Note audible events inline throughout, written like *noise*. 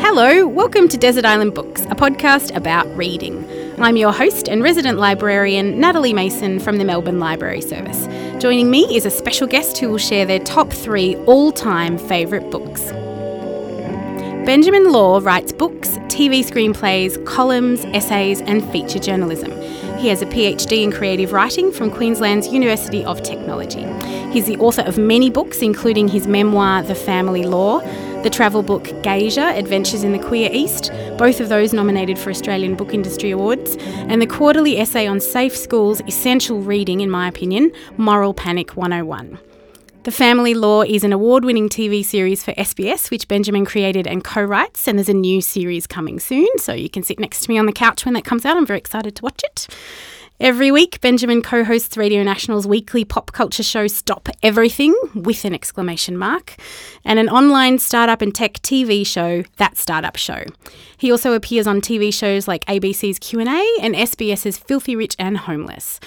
Hello, welcome to Desert Island Books, a podcast about reading. I'm your host and resident librarian, Natalie Mason from the Melbourne Library Service. Joining me is a special guest who will share their top three all time favourite books. Benjamin Law writes books, TV screenplays, columns, essays, and feature journalism. He has a PhD in creative writing from Queensland's University of Technology. He's the author of many books, including his memoir, The Family Law, the travel book Gaysia Adventures in the Queer East, both of those nominated for Australian Book Industry Awards, and the quarterly essay on safe schools, essential reading, in my opinion, Moral Panic 101. The Family Law is an award winning TV series for SBS, which Benjamin created and co writes, and there's a new series coming soon, so you can sit next to me on the couch when that comes out. I'm very excited to watch it. Every week, Benjamin co hosts Radio National's weekly pop culture show Stop Everything with an exclamation mark, and an online startup and tech TV show, That Startup Show. He also appears on TV shows like ABC's Q&A and SBS's Filthy Rich and Homeless.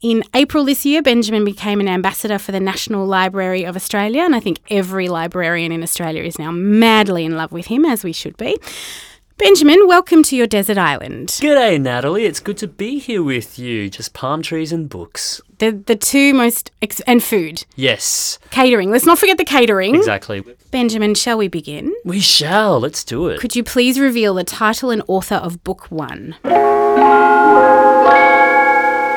In April this year, Benjamin became an ambassador for the National Library of Australia, and I think every librarian in Australia is now madly in love with him, as we should be. Benjamin, welcome to your desert island. G'day, Natalie. It's good to be here with you. Just palm trees and books. The the two most ex- and food, Yes, catering. Let's not forget the catering. exactly. Benjamin, shall we begin? We shall. Let's do it. Could you please reveal the title and author of book one?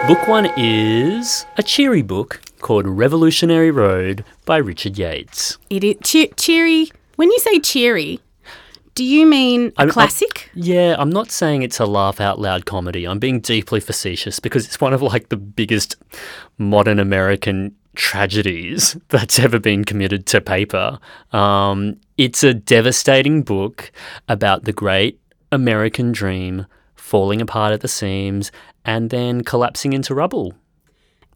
Book one is a cheery book called Revolutionary Road by Richard Yates. It is che- cheery. When you say cheery, do you mean a I'm- I'm- classic? Yeah, I'm not saying it's a laugh out loud comedy. I'm being deeply facetious because it's one of like the biggest modern American tragedies that's ever been committed to paper. Um, it's a devastating book about the great American dream falling apart at the seams and then collapsing into rubble.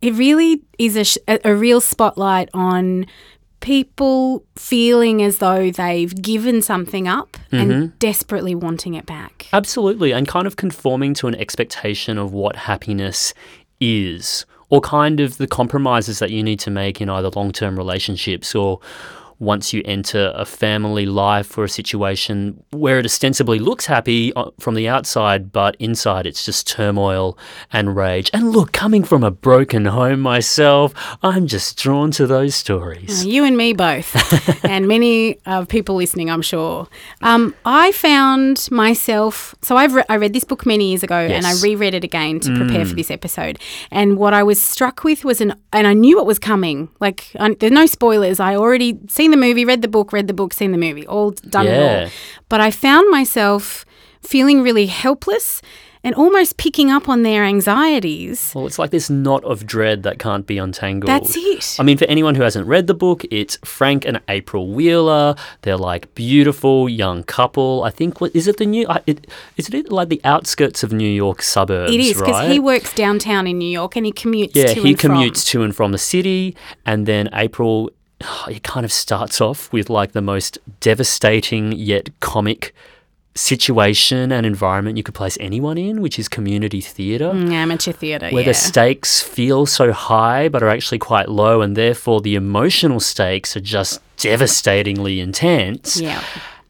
It really is a, sh- a, real spotlight on people feeling as though they've given something up Mm-hmm. and desperately wanting it back. Absolutely, and kind of conforming to an expectation of what happiness is, or kind of the compromises that you need to make in either long term relationships or once you enter a family life or a situation where it ostensibly looks happy uh, from the outside, but inside it's just turmoil and rage. And look, coming from a broken home myself, I'm just drawn to those stories. You and me both, *laughs* and many of people listening, I'm sure. Um, I found myself. So I've re- I read this book many years ago, and I Yes. reread it again to prepare for this episode. And what I was struck with was an, and I knew it was coming. Like I, there's no spoilers. I already seen the movie, read the book, read the book, seen the movie, all done it Yeah. all. But I found myself feeling really helpless and almost picking up on their anxieties. Well, it's like this knot of dread that can't be untangled. That's it. I mean, for anyone who hasn't read the book, it's Frank and April Wheeler. They're like beautiful young couple. I think what is it the new? It, is it like the outskirts of New York suburbs? It is because right? he works downtown in New York and he commutes. yeah, to he and from. commutes to and from the city, and then April. *sighs* It kind of starts off with like the most devastating yet comic situation and environment you could place anyone in, which is community theatre Mm, amateur theatre. where yeah. the stakes feel so high but are actually quite low, and therefore the emotional stakes are just devastatingly intense. yeah.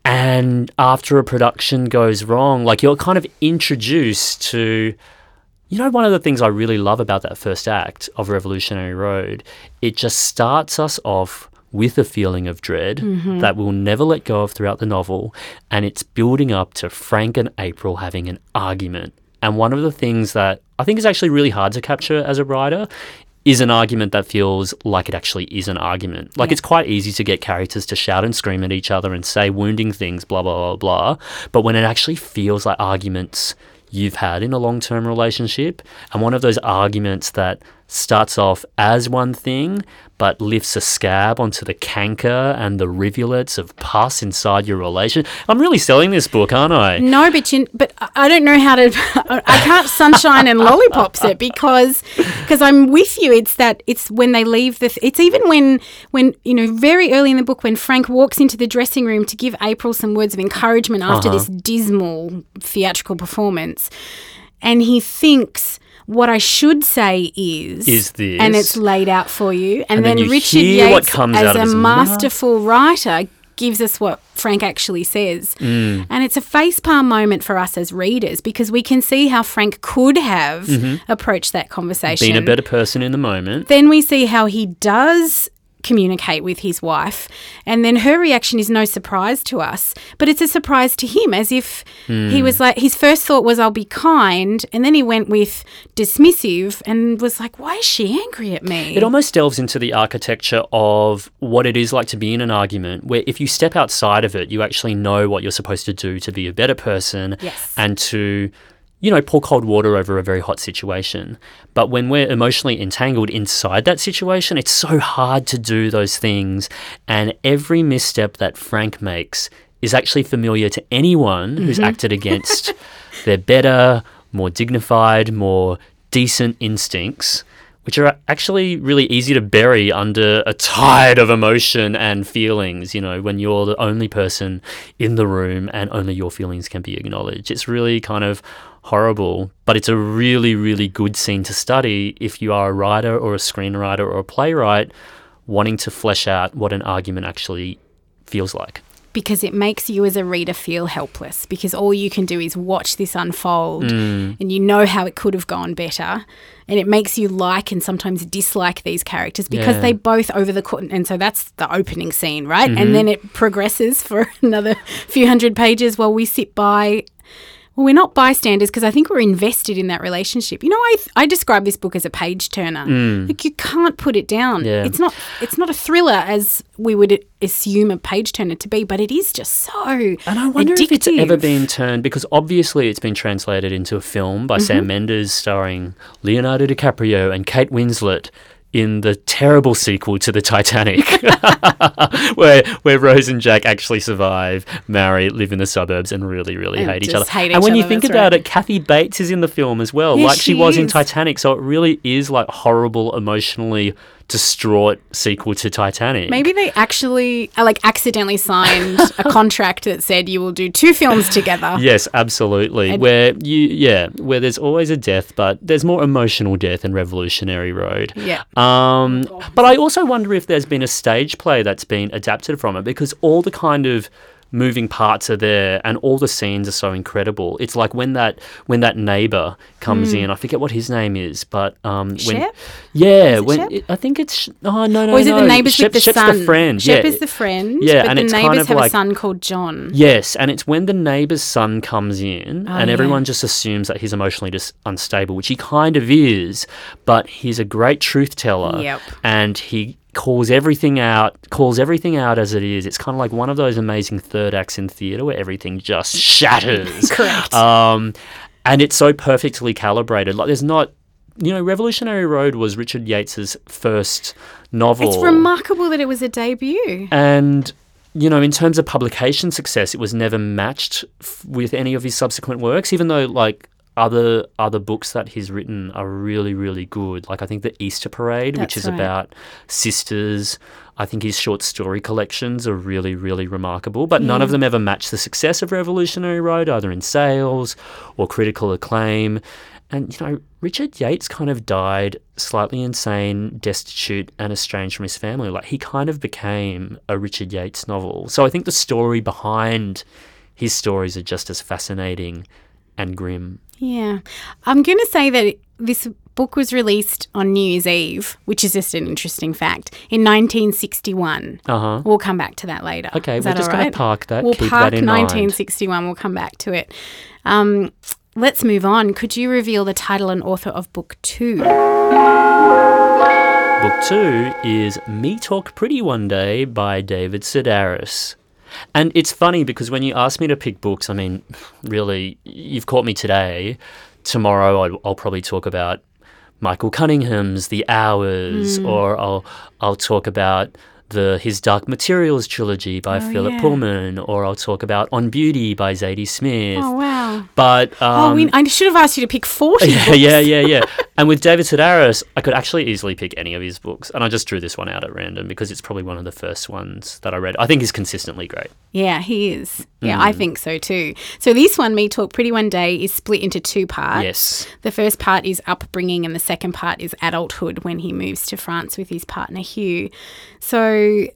And after a production goes wrong, like you're kind of introduced to. You know, one of the things I really love about that first act of Revolutionary Road, it just starts us off with a feeling of dread mm-hmm. that we'll never let go of throughout the novel. And it's building up to Frank and April having an argument. And one of the things that I think is actually really hard to capture as a writer is an argument that feels like it actually is an argument. Like it's quite easy to get characters to shout and scream at each other and say wounding things, blah, blah, blah, blah. But when it actually feels like arguments you've had in a long term relationship, and one of those arguments that starts off as one thing but lifts a scab onto the canker and the rivulets of pus inside your relation. I'm really selling this book, aren't I? No, but you, but I- don't know how to. *laughs* I can't sunshine and lollipops it because because I'm with you. It's that it's when they leave the. It's even when when you know very early in the book when Frank walks into the dressing room to give April some words of encouragement after Uh-huh. this dismal theatrical performance, and he thinks. What I should say is Is this. and it's laid out for you. And, And then then, you Richard Yates, as a his mouth. masterful writer, gives us what Frank actually says. Mm. And it's a facepalm moment for us as readers because we can see how Frank could have approached that conversation. Being Mm-hmm. a better person in the moment. then we see how he does communicate with his wife and then her reaction is no surprise to us but it's a surprise to him as if Hmm. he was like his first thought was i'll be kind and then he went with dismissive and was like why is she angry at me It almost delves into the architecture of what it is like to be in an argument where if you step outside of it, you actually know what you're supposed to do to be a better person Yes. and to, you know, pour cold water over a very hot situation. But when we're emotionally entangled inside that situation, it's so hard to do those things. And every misstep that Frank makes is actually familiar to anyone who's mm-hmm. acted against *laughs* their better, more dignified, more decent instincts which are actually really easy to bury under a tide of emotion and feelings, you know, when you're the only person in the room and only your feelings can be acknowledged. It's really kind of horrible, but it's a really, really good scene to study if you are a writer or a screenwriter or a playwright wanting to flesh out what an argument actually feels like. because it makes you as a reader feel helpless because all you can do is watch this unfold Mm. and you know how it could have gone better and it makes you like and sometimes dislike these characters because Yeah. they both over the course and so that's the opening scene right Mm-hmm. and then it progresses for *laughs* another few hundred pages while we sit by well, we're not bystanders because I think we're invested in that relationship. You know, I I describe this book as a page turner. Like you can't put it down. Mm. Yeah. It's not it's not a thriller as we would assume a page turner to be, but it is just so And I wonder if it's ever been turned because obviously it's been translated into a film by Mm-hmm. Sam Mendes starring Leonardo DiCaprio and Kate Winslet in the terrible sequel to the Titanic, *laughs* where where Rose and Jack actually survive, marry, live in the suburbs, and really really And hate each other. hate and each when you think about right. it, Kathy Bates is in the film as well, like she, she was in. Titanic. So it really is like horrible, emotionally distraught sequel to Titanic. Maybe they actually uh, like accidentally signed a *laughs* contract that said you will do two films together. *laughs* Yes, absolutely. And- where you, yeah, where there's always a death, but there's more emotional death in Revolutionary Road. Yeah. Um, but I also wonder if there's been a stage play that's been adapted from it because all the kind of moving parts are there and all the scenes are so incredible. It's like when that when that neighbor comes in, I forget what his name is, but um, when yeah, when Shep? it, I think it's oh no no Or is it the neighbours Shep, with the Shep's son? the friend. Shep yeah. is the friend. Yeah, but and the it's neighbours kind of have like- a son called John. Yes, and it's when the neighbour's son comes in, Oh, and yeah. everyone just assumes that he's emotionally dis- unstable, which he kind of is, but he's a great truth teller, Yep. and he calls everything out, calls everything out as it is. It's kind of like one of those amazing third acts in theatre where everything just *laughs* shatters. Correct. Um, and it's so perfectly calibrated. Like there's not. You know, Revolutionary Road was Richard Yates's first novel. It's remarkable that it was a debut. And you know, in terms of publication success, it was never matched f- with any of his subsequent works. Even though, like other other books that he's written are really really good. Like I think the Easter Parade, which is right. about sisters. I think his short story collections are really really remarkable. But none of hmm. them ever match the success of Revolutionary Road, either in sales or critical acclaim. And you know, Richard Yates kind of died slightly insane, destitute, and estranged from his family. Like he kind of became a Richard Yates novel. So I think the story behind his stories are just as fascinating and grim. Yeah. I'm going to say that this book was released on New Year's Eve, which is just an interesting fact, in 1961. Uh huh. We'll come back to that later. Okay, Is we're just going right? to park that. We'll park that in mind. 1961. We'll come back to it. Um, let's move on. Could you reveal the title and author of book two? Book two is Me Talk Pretty One Day by David Sedaris. And it's funny because when you ask me to pick books, I mean, really, you've caught me today. Tomorrow, I'll, I'll probably talk about Michael Cunningham's The Hours, hmm. or I'll I'll talk about the his Dark Materials trilogy by Oh, Philip yeah. Pullman, or I'll talk about On Beauty by Zadie Smith. Oh wow. But um, oh, we, I should have asked you to pick forty. *laughs* yeah, yeah, yeah, yeah. *laughs* And with David Sedaris, I could actually easily pick any of his books, and I just drew this one out at random because it's probably one of the first ones that I read. I think he's consistently great. Yeah, he is. Yeah, Mm. I think so too. So this one, Me Talk Pretty One Day, is split into two parts. Yes. The first part is upbringing, and the second part is adulthood when he moves to France with his partner Hugh. So,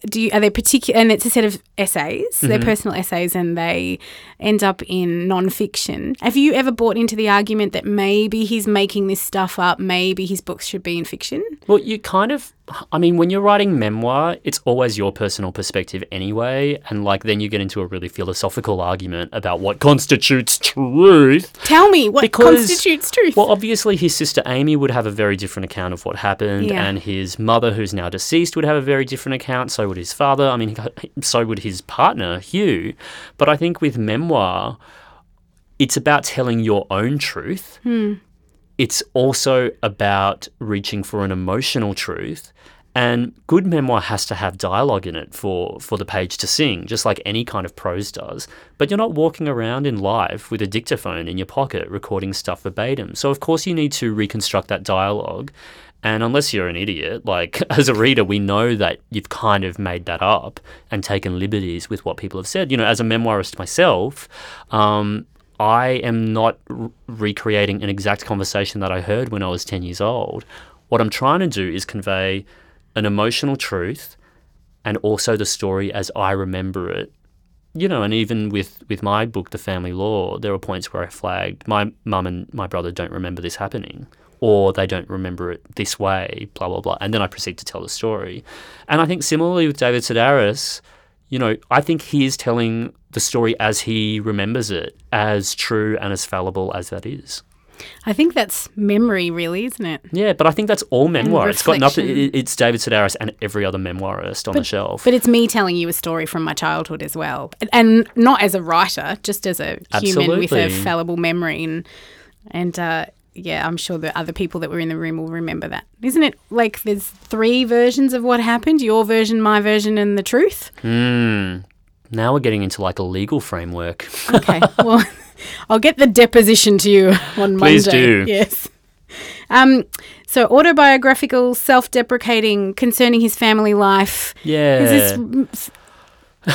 do you are there particular? And it's a set of essays. Mm-hmm. They're personal essays, and they end up in non-fiction. Have you ever bought into the argument that maybe he's making this stuff up? Maybe his books should be in fiction. Well, you kind of, I mean, when you're writing memoir, it's always your personal perspective anyway, and like then you get into a really philosophical argument about what constitutes truth. Tell me what Because- constitutes truth. Well, obviously, his sister Amy would have a very different account of what happened, Yeah. and his mother, who's now deceased, would have a very different account. So would his father. I mean, *laughs* so would his partner, Hugh. But I think with memoir, it's about telling your own truth. Hmm. It's also about reaching for an emotional truth. And good memoir has to have dialogue in it for, for the page to sing, just like any kind of prose does. But you're not walking around in life with a dictaphone in your pocket recording stuff verbatim. So, of course, you need to reconstruct that dialogue. And unless you're an idiot, like *laughs* as a reader, we know that you've kind of made that up and taken liberties with what people have said. You know, as a memoirist myself, um, I am not r- recreating an exact conversation that I heard when I was 10 years old. What I'm trying to do is convey an emotional truth and also the story as I remember it. You know, and even with, with my book, The Family Law, there were points where I flagged my mum and my brother don't remember this happening, or they don't remember it this way, blah, blah, blah. And then I proceed to tell the story. And I think similarly with David Sedaris, you know, I think he is telling the story as he remembers it, as true and as fallible as that is. I think that's memory, really, isn't it? Yeah, but I think that's all memoir. It's got nothing. it- It's David Sedaris and every other memoirist on the shelf. But it's me telling you a story from my childhood as well, and, and not as a writer, just as a human with a fallible memory, and and uh, yeah, I'm sure the other people that were in the room will remember that. Isn't it like there's three versions of what happened: your version, my version, and the truth? Hmm. Now we're getting into like a legal framework. Okay, *laughs* well, I'll get the deposition to you on Please Monday. do. Yes. Um, so autobiographical, self-deprecating, concerning his family life. Yeah. *laughs*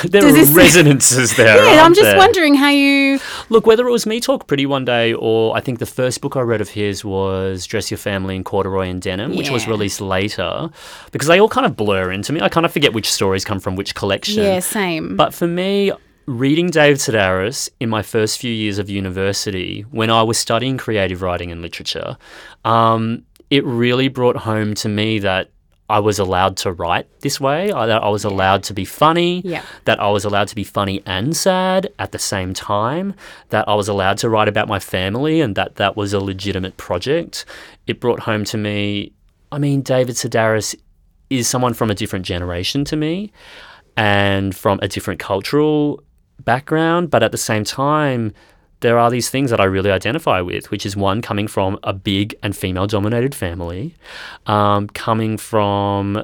There does are this- resonances there. *laughs* Yeah, I'm just there? wondering how you. Look, whether it was Me Talk Pretty one day or I think the first book I read of his was Dress Your Family in Corduroy and Denim, which was released later, because they all kind of blur into me. I kind of forget which stories come from which collection. Yeah, same. But for me, reading David Sedaris in my first few years of university, when I was studying creative writing and literature, um, it really brought home to me that I was allowed to write this way. I, that I was allowed to be funny. Yeah. That I was allowed to be funny and sad at the same time. That I was allowed to write about my family and that that was a legitimate project. It brought home to me. I mean, David Sedaris is someone from a different generation to me and from a different cultural background, but at the same time, there are these things that I really identify with, which is one coming from a big and female dominated family, um, coming from,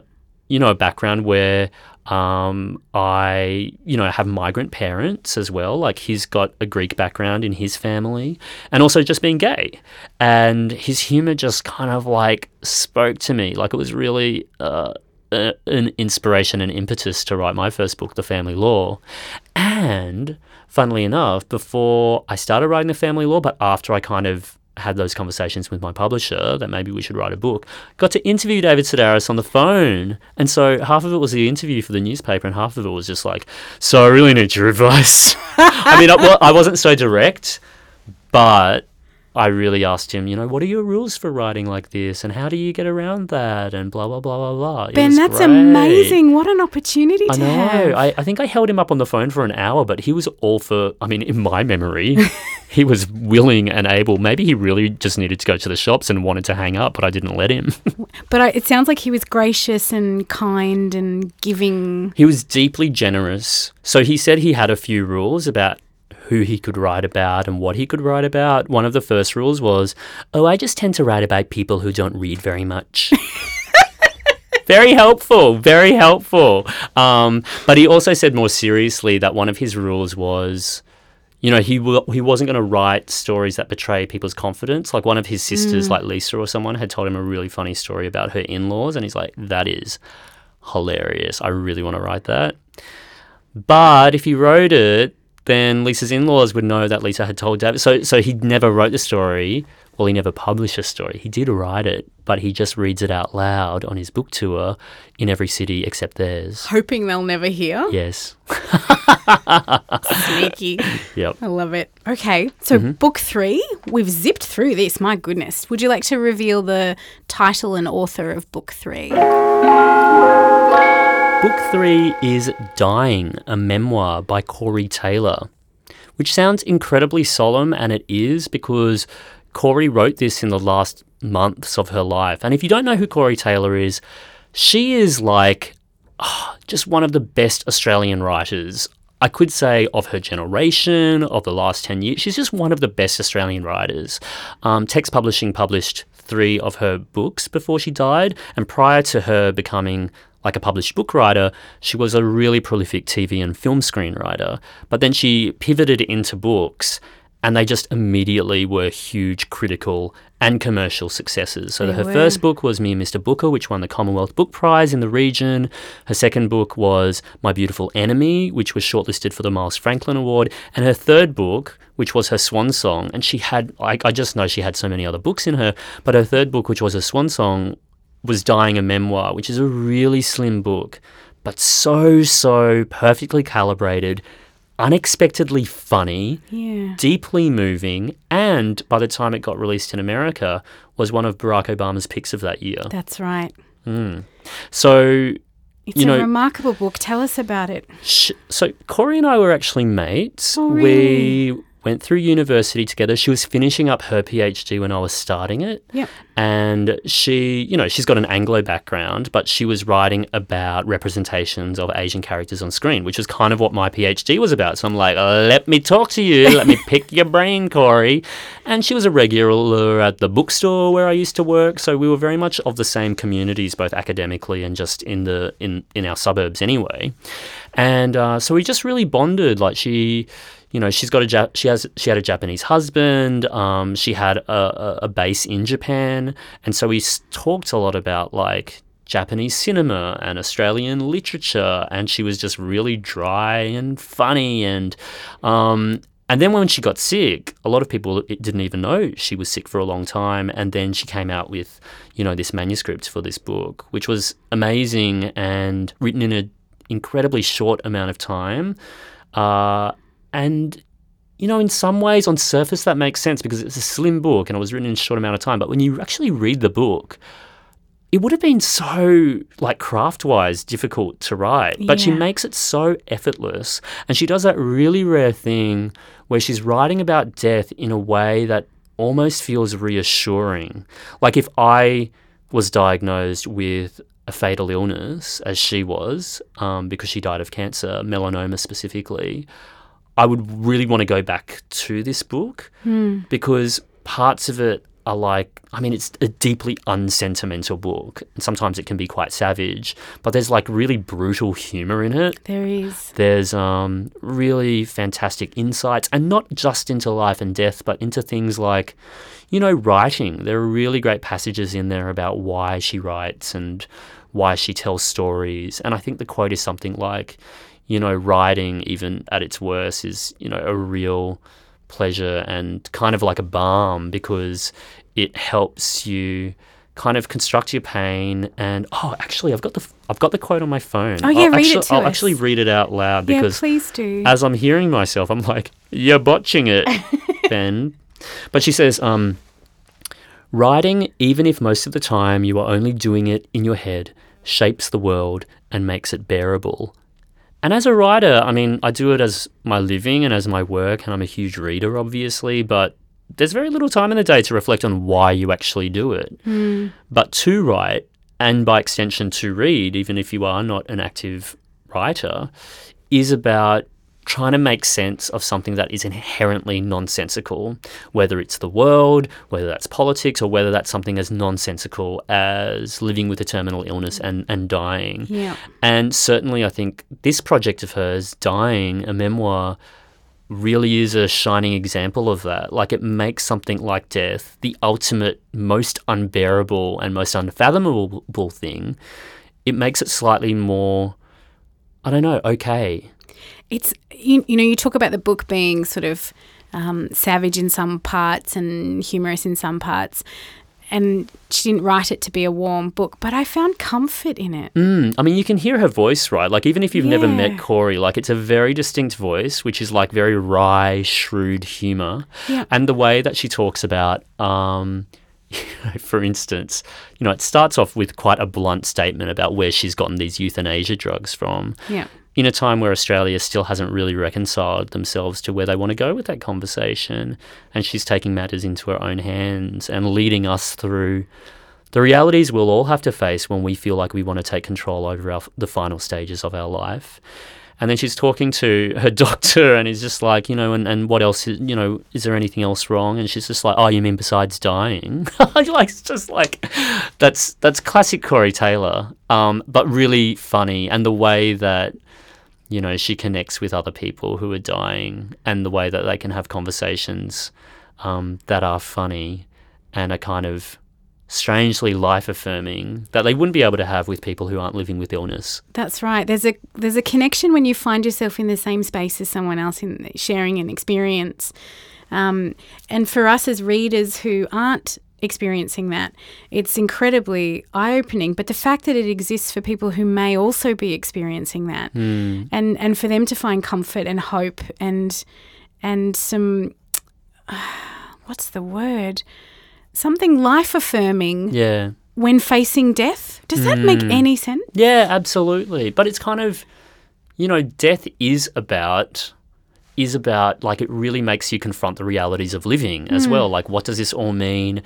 you know, a background where um, I, you know, have migrant parents as well. Like he's got a Greek background in his family, and also just being gay. And his humor just kind of like spoke to me. Like it was really uh, an inspiration and impetus to write my first book, The Family Law. And funnily enough, before I started writing The Family Law, but after I kind of had those conversations with my publisher that maybe we should write a book, got to interview David Sedaris on the phone. And so half of it was the interview for the newspaper, and half of it was just like, so I really need your advice. *laughs* I mean, I, well, I wasn't so direct, but I really asked him, you know, what are your rules for writing like this, and how do you get around that, and blah blah blah blah blah. It Ben, that's great. amazing. What an opportunity I to know. have. I, I think I held him up on the phone for an hour, but he was all for. I mean, in my memory, *laughs* he was willing and able. Maybe he really just needed to go to the shops and wanted to hang up, but I didn't let him. *laughs* but I, it sounds like he was gracious and kind and giving. he was deeply generous. So he said he had a few rules about who he could write about and what he could write about. One of the first rules was, "Oh, I just tend to write about people who don't read very much." *laughs* very helpful, very helpful. Um, but he also said more seriously that one of his rules was, you know, he w- he wasn't going to write stories that betray people's confidence. Like one of his sisters, like Lisa or someone, had told him a really funny story about her in-laws, and he's like, "That is hilarious. I really want to write that." But if he wrote it, then Lisa's in-laws would know that Lisa had told David. So so he never wrote the story. Well, he never published a story. He did write it, but he just reads it out loud on his book tour in every city except theirs. Hoping they'll never hear. Yes. *laughs* Sneaky. Yep. I love it. Okay, so Mm-hmm. book three, we've zipped through this. My goodness. Would you like to reveal the title and author of book three? Book three is Dying, a memoir by Cory Taylor, which sounds incredibly solemn, and it is because Cory wrote this in the last months of her life. And if you don't know who Cory Taylor is, she is like ah, just one of the best Australian writers. I could say of her generation, of the last 10 years. She's just one of the best Australian writers. Um, Text Publishing published three of her books before she died, and prior to her becoming like a published book writer, she was a really prolific TV and film screenwriter. But then she pivoted into books, and they just immediately were huge critical and commercial successes. So They her were. first book was Me and Mr. Booker, which won the Commonwealth Book Prize in the region. Her second book was My Beautiful Enemy, which was shortlisted for the Miles Franklin Award. And her third book, which was her swan song, and she had, I, I just know she had so many other books in her, but her third book, which was her swan song, was Dying a Memoir, which is a really slim book, but so, so perfectly calibrated, unexpectedly funny Yeah. deeply moving, and by the time it got released in America, was one of Barack Obama's picks of that year. That's right. Hmm. So, It's You a know- remarkable book. Tell us about it. sh- so Cory and I were actually mates. Oh, really? We went through university together. She was finishing up her PhD when I was starting it. Yep. And she, you know, she's got an Anglo background, but she was writing about representations of Asian characters on screen, which was kind of what my PhD was about. So I'm like, let me talk to you, let me pick your brain, Cory. And she was a regular at the bookstore where I used to work, so we were very much of the same communities, both academically and just in the in in our suburbs anyway. And uh, so we just really bonded. Like she, you know, she's got a Jap- she has she had a Japanese husband. Um, she had a, a, base in Japan, and so we talked a lot about like Japanese cinema and Australian literature, and she was just really dry and funny and. Um, and then when she got sick, a lot of people didn't even know she was sick for a long time. And then she came out with, you know, this manuscript for this book, which was amazing and written in an incredibly short amount of time. Uh, and you know, in some ways, on surface, that makes sense because it's a slim book and it was written in a short amount of time. But when you actually read the book, it would have been so like craft wise difficult to write. But she makes it so effortless. And she does that really rare thing where she's writing about death in a way that almost feels reassuring. Like if i was diagnosed with a fatal illness as she was um, because she died of cancer melanoma specifically i would really want to go back to this book because parts of it are like I mean it's a deeply unsentimental book. And sometimes it can be quite savage, but there's like really brutal humor in it. There is. There's um, really fantastic insights, and not just into life and death, but into things like, you know, writing. There are really great passages in there about why she writes and why she tells stories. And I think the quote is something like, you know, writing, even at its worst, is, you know, a real pleasure and kind of like a balm because it helps you kind of construct your pain and oh actually I've got the I've got the quote on my phone. Oh, yeah, I'll read it actually, to I'll us. actually read it out loud Yeah, because please do. as I'm hearing myself, I'm like, you're botching it, *laughs* Ben. But she says, um, writing, even if most of the time you are only doing it in your head, shapes the world and makes it bearable. And as a writer, I mean, I do it as my living and as my work, and I'm a huge reader, obviously, but there's very little time in the day to reflect on why you actually do it. Hmm. But to write, and by extension to read, even if you are not an active writer, is about trying to make sense of something that is inherently nonsensical, whether it's the world, whether that's politics, or whether that's something as nonsensical as living with a terminal illness and, and dying. Yeah. And certainly, I think this project of hers, Dying, a memoir, really is a shining example of that. Like, it makes something like death the ultimate, most unbearable, and most unfathomable thing. It makes it slightly more, I don't know, okay. It's you, you know you talk about the book being sort of um, savage in some parts and humorous in some parts, and she didn't write it to be a warm book, but I found comfort in it. Mm, I mean, you can hear her voice, right? Like, even if you've never met Cory, like, it's a very distinct voice, which is like very wry, shrewd humor. Yeah. And the way that she talks about, um, *laughs* for instance, you know, it starts off with quite a blunt statement about where she's gotten these euthanasia drugs from. Yeah. In a time where Australia still hasn't really reconciled themselves to where they want to go with that conversation, and she's taking matters into her own hands and leading us through the realities we'll all have to face when we feel like we want to take control over our, the final stages of our life. And then she's talking to her *laughs* doctor and he's just like, you know, and, and what else, you know, is there anything else wrong? And she's just like, oh, you mean besides dying? *laughs* like, it's just like, that's, that's classic Cory Taylor, um, but really funny. And the way that, you know, she connects with other people who are dying and the way that they can have conversations um, that are funny and are kind of strangely life affirming that they wouldn't be able to have with people who aren't living with illness. That's right. There's a there's a connection when you find yourself in the same space as someone else in sharing an experience. Um, and for us as readers who aren't experiencing that, it's incredibly eye opening. But the fact that it exists for people who may also be experiencing that, Hmm. and and for them to find comfort and hope and and some *sighs* what's the word something life affirming Yeah. when facing death. Does that make Hmm. any sense? Yeah, absolutely. But it's kind of, you know, death is about is about like it really makes you confront the realities of living as well. Like what does this all mean?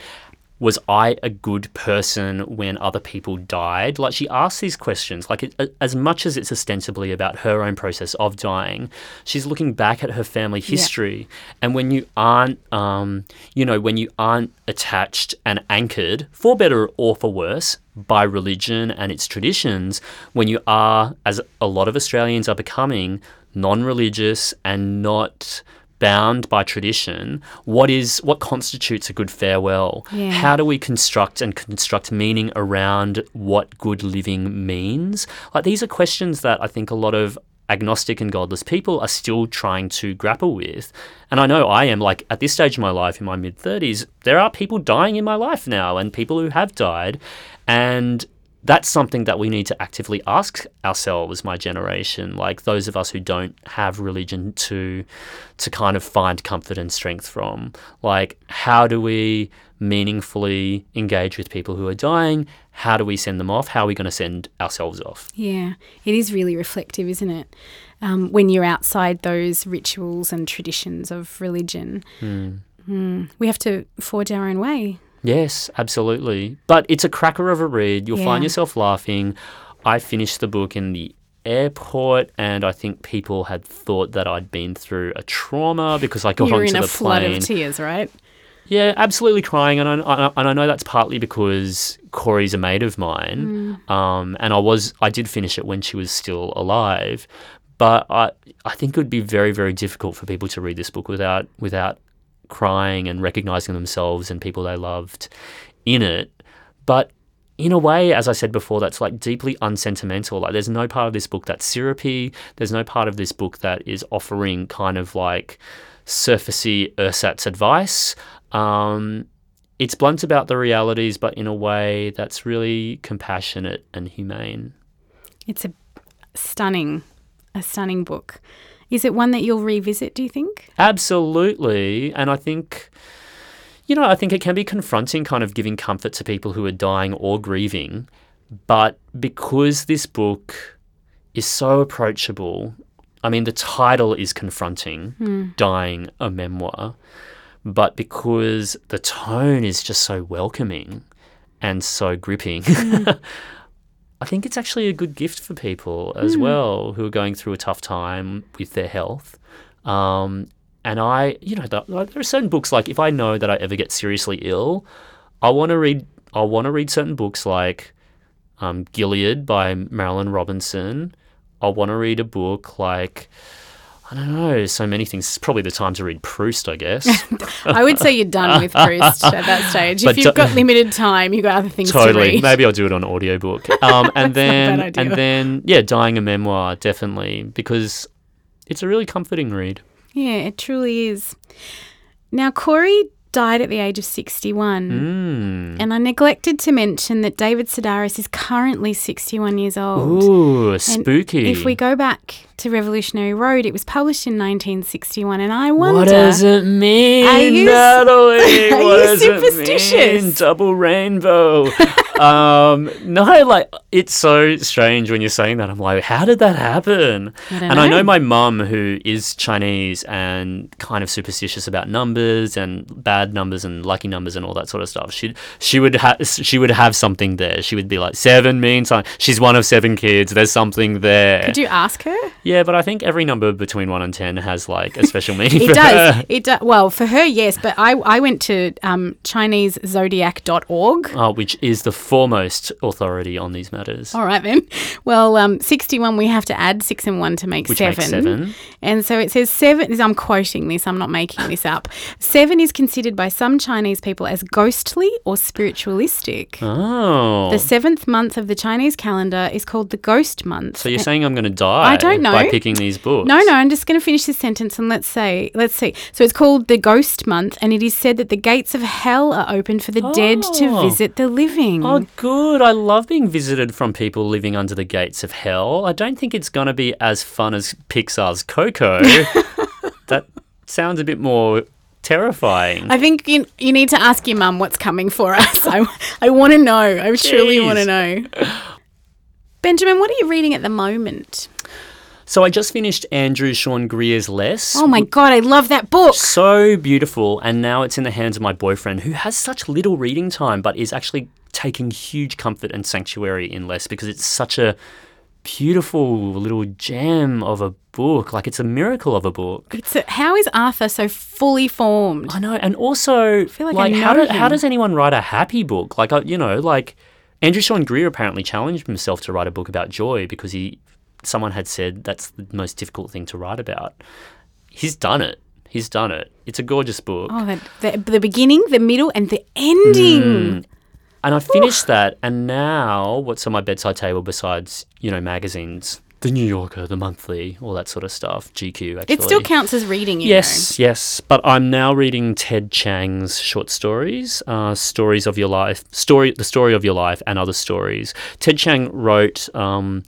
Was I a good person when other people died? Like she asks these questions, like it, as much as it's ostensibly about her own process of dying, she's looking back at her family history. And when you aren't, um, you know, when you aren't attached and anchored, for better or for worse, by religion and its traditions, when you are, as a lot of Australians are becoming, non religious and not bound by tradition, what is what constitutes a good farewell? Yeah. How do we construct and construct meaning around what good living means? Like these are questions that I think a lot of agnostic and godless people are still trying to grapple with. And I know I am like at this stage of my life in my mid 30s, there are people dying in my life now and people who have died and that's something that we need to actively ask ourselves my generation like those of us who don't have religion to to kind of find comfort and strength from like how do we meaningfully engage with people who are dying how do we send them off how are we going to send ourselves off Yeah, it is really reflective, isn't it? Um, when you're outside those rituals and traditions of religion, Mm. we have to forge our own way. Yes, absolutely. But it's a cracker of a read. You'll find yourself laughing. I finished the book in the airport, and I think people had thought that I'd been through a trauma because I got You're onto in a the flood plane. of tears, right? Yeah, absolutely crying, and I, I, and I know that's partly because Cory's a mate of mine, um, and I was I did finish it when she was still alive, but I I think it would be very very difficult for people to read this book without without crying and recognizing themselves and people they loved in it, but. In a way, as I said before, that's like deeply unsentimental. Like, there's no part of this book that's syrupy. There's no part of this book that is offering kind of like surfacey ersatz advice. Um, it's blunt about the realities, but in a way that's really compassionate and humane. It's a stunning, a stunning book. Is it one that you'll revisit? Do you think? Absolutely. And I think, you know, I think it can be confronting, kind of giving comfort to people who are dying or grieving. But because this book is so approachable, I mean, the title is confronting, hmm. Dying a Memoir. But because the tone is just so welcoming and so gripping, hmm. *laughs* I think it's actually a good gift for people as well who are going through a tough time with their health. Um, and I, you know, there are certain books like if I know that I ever get seriously ill, I want to read. I want to read certain books like um, Gilead by Marilynne Robinson. I want to read a book like I don't know, so many things. It's probably the time to read Proust, I guess. *laughs* I would say you're done with Proust at that *laughs* stage. But if you've do- got *laughs* limited time, you've got other things to read. totally. Maybe I'll do it on audiobook. Um, and then and then yeah, dying a memoir definitely because it's a really comforting read. Yeah, it truly is. Now, Cory died at the age of 61. Mm. And I neglected to mention that David Sedaris is currently 61 years old. Ooh, And spooky. If we go back to Revolutionary Road, it was published in 1961, and I wonder. what does it mean, Are you- Natalie? *laughs* are what you does it mean? superstitious? Double rainbow. *laughs* um, no, like it's so strange when you're saying that. I'm like, how did that happen? I and I know. know my mum, who is Chinese and kind of superstitious about numbers and bad numbers and lucky numbers and all that sort of stuff. She she would have she would have something there. She would be like, seven means something. She's one of seven kids. There's something there. Could you ask her? Yeah, but I think every number between one and ten has like a *laughs* special meaning. It for does. her. It does. Well, for her, yes. But I, I went to um, ChineseZodiac.org. Uh, which is the foremost authority on these matters. All right then. Well, um, sixty-one. We have to add six and one to make Which seven. makes seven. And so it says seven. I'm quoting this. I'm not making this up. Seven is considered by some Chinese people as ghostly or spiritualistic. Oh. The seventh month of the Chinese calendar is called the Ghost Month. so you're saying I'm going to die I don't know. By picking these books? No, no, I'm just going to finish this sentence and let's say, let's see. So it's called the Ghost Month, and it is said that the gates of hell are open for the dead to Oh. visit the living. Oh, good. I love being visited from people living under the gates of hell. I don't think it's going to be as fun as Pixar's Coco. *laughs* that sounds a bit more terrifying. I think you, you need to ask your mum what's coming for us. *laughs* I, I want to know. I truly want to know. Benjamin, what are you reading at the moment? So I just finished Andrew Sean Greer's Less. Oh my God, I love that book. so beautiful and now it's in the hands of my boyfriend who has such little reading time but is actually taking huge comfort and sanctuary in less because it's such a beautiful little gem of a book like it's a miracle of a book It's a, how is Arthur so fully formed? i know and also feel like I how, do, how does anyone write a happy book like uh, you know like andrew sean greer apparently challenged himself to write a book about joy because he someone had said that's the most difficult thing to write about. He's done it. He's done it. It's a gorgeous book. Oh, the, the, the beginning, the middle, and the ending. And I finished that, and now what's on my bedside table besides you know magazines, The New Yorker, The Monthly, all that sort of stuff, GQ actually. It still counts as reading, you Yes, yes, but I'm now reading Ted Chiang's short stories, uh, stories of your life, story, the story of your life, and other stories. Ted Chiang wrote um,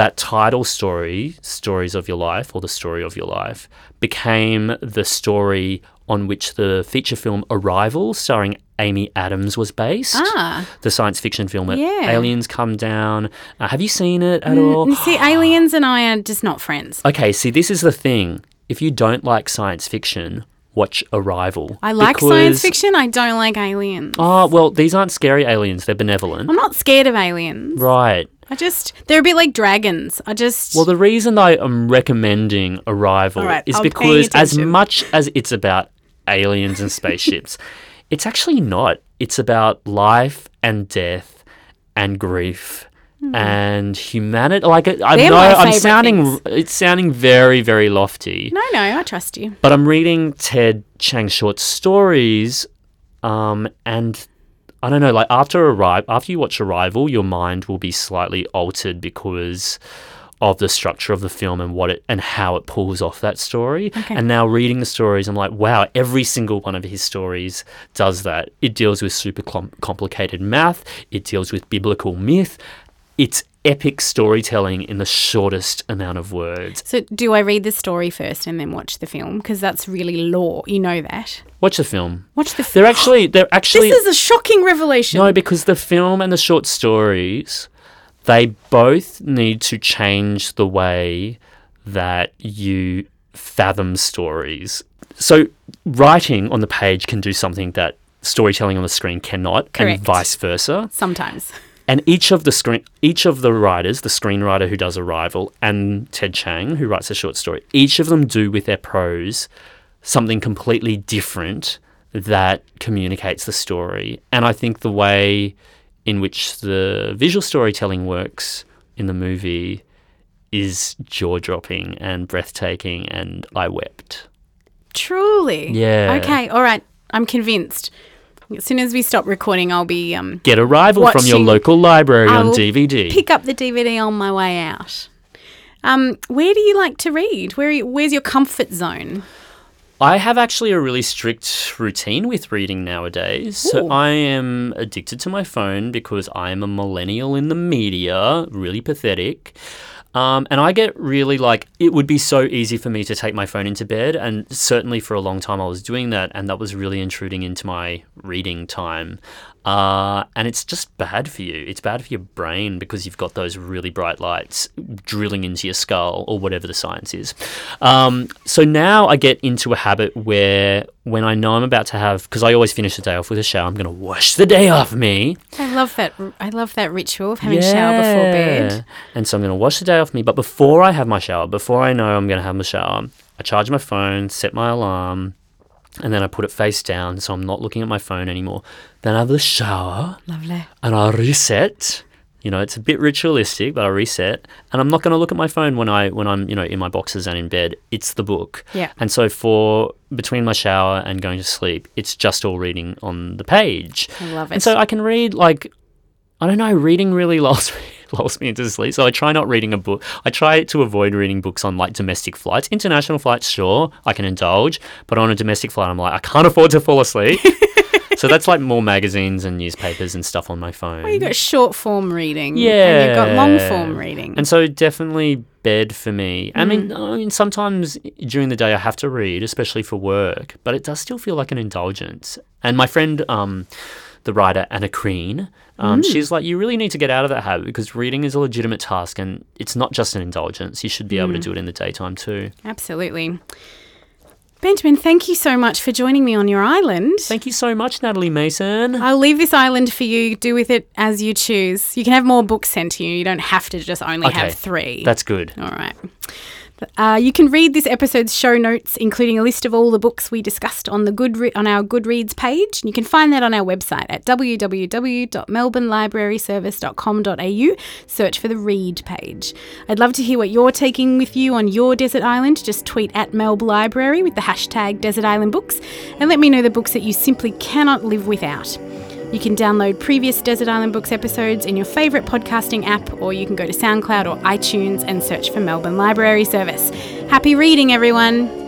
that title story, "Stories of Your Life" or "The Story of Your Life," became the story on which the feature film Arrival, starring Amy Adams, was based. Ah. The science fiction film Yeah. aliens come down. Uh, have you seen it at all? see, aliens and I are just not friends. Okay, see, this is the thing. If you don't like science fiction, watch Arrival. I like science fiction. I don't like aliens. Oh, well, these aren't scary aliens. They're benevolent. I'm not scared of aliens. Right. I just they're a bit like dragons. I just Well, the reason I am recommending Arrival right, is I'm because, as much as it's about aliens and spaceships, *laughs* it's actually not. It's about life and death and grief. And humanity, like I know, I'm sounding, things. it's sounding very, very lofty. no, no. I trust you. But I'm reading Ted Chiang's short stories, um, and I don't know. Like after arrive, after you watch Arrival, your mind will be slightly altered because of the structure of the film and what it and how it pulls off that story. Okay. And now reading the stories, I'm like, wow, every single one of his stories does that. It deals with super com- complicated math. It deals with biblical myth. It's epic storytelling in the shortest amount of words. So, do I read the story first and then watch the film? Because that's really law. You know that. Watch the film. Watch the They're actually they're actually This is a shocking revelation. no because the film and the short stories they both need to change the way that you fathom stories. So writing on the page can do something that storytelling on the screen cannot Correct. and vice versa. Sometimes. And each of the screen, each of the writers, the screenwriter who does Arrival and Ted Chiang who writes a short story, each of them do with their prose something completely different that communicates the story. And I think the way in which the visual storytelling works in the movie is jaw dropping and breathtaking, and I wept. Truly. Yeah. Okay. All right. I'm convinced. As soon as we stop recording, I'll be um, Get Arrival from your local library I on DVD. pick up the DVD on my way out. Um, where do you like to read? Where you, where's your comfort zone? I have actually a really strict routine with reading nowadays. Ooh. So I am addicted to my phone because I am a millennial in the media, really pathetic. Um, and I get really like, it would be so easy for me to take my phone into bed. And certainly for a long time I was doing that. And that was really intruding into my reading time. Uh, and it's just bad for you. It's bad for your brain because you've got those really bright lights drilling into your skull or whatever the science is. Um, so now I get into a habit where when I know I'm about to have, because I always finish the day off with a shower, I'm going to wash the day off me. I love that. I love that ritual of having a shower before bed. And so I'm going to wash the day off me. But before I have my shower, before I know I'm going to have my shower, I charge my phone, set my alarm, and then I put it face down so I'm not looking at my phone anymore. Then I have the shower Lovely. and I reset. You know, it's a bit ritualistic, but I reset, and I'm not going to look at my phone when I when I'm you know in my boxes and in bed. It's the book. Yeah. And so for between my shower and going to sleep, it's just all reading on the page. I love it. And so I can read like I don't know, reading really *laughs* lulls me, *laughs* lulls me into sleep. So I try not reading a book. I try to avoid reading books on like domestic flights. International flights, sure, I can indulge, but on a domestic flight, I'm like, I can't *laughs* afford to fall asleep. so that's like more magazines and newspapers and stuff on my phone. Well, you got short form reading. And you've got long form reading. And so definitely bed for me. I Mm. mean, I mean, sometimes during the day I have to read, especially for work, but it does still feel like an indulgence. And my friend, um, the writer Anna Krien, um, Mm. she's like, you really need to get out of that habit because reading is a legitimate task and it's not just an indulgence. You should be Mm. able to do it in the daytime too. Absolutely. Benjamin, thank you so much for joining me on your island. Thank you so much, Natalie Mason. I'll leave this island for you. Do with it as you choose. You can have more books sent to you. You don't have to just only Okay. have three. That's good. All right. Uh, you can read this episode's show notes, including a list of all the books we discussed on the Goodre- on our Goodreads page. You can find that on our website at www.melbournelibraryservice.com.au. Search for the Read page. I'd love to hear what you're taking with you on your desert island. Just tweet at Melb Library with the hashtag Desert Island Books, and let me know the books that you simply cannot live without. You can download previous Desert Island Books episodes in your favourite podcasting app, or you can go to SoundCloud or iTunes and search for Melbourne Library Service. Happy reading, everyone!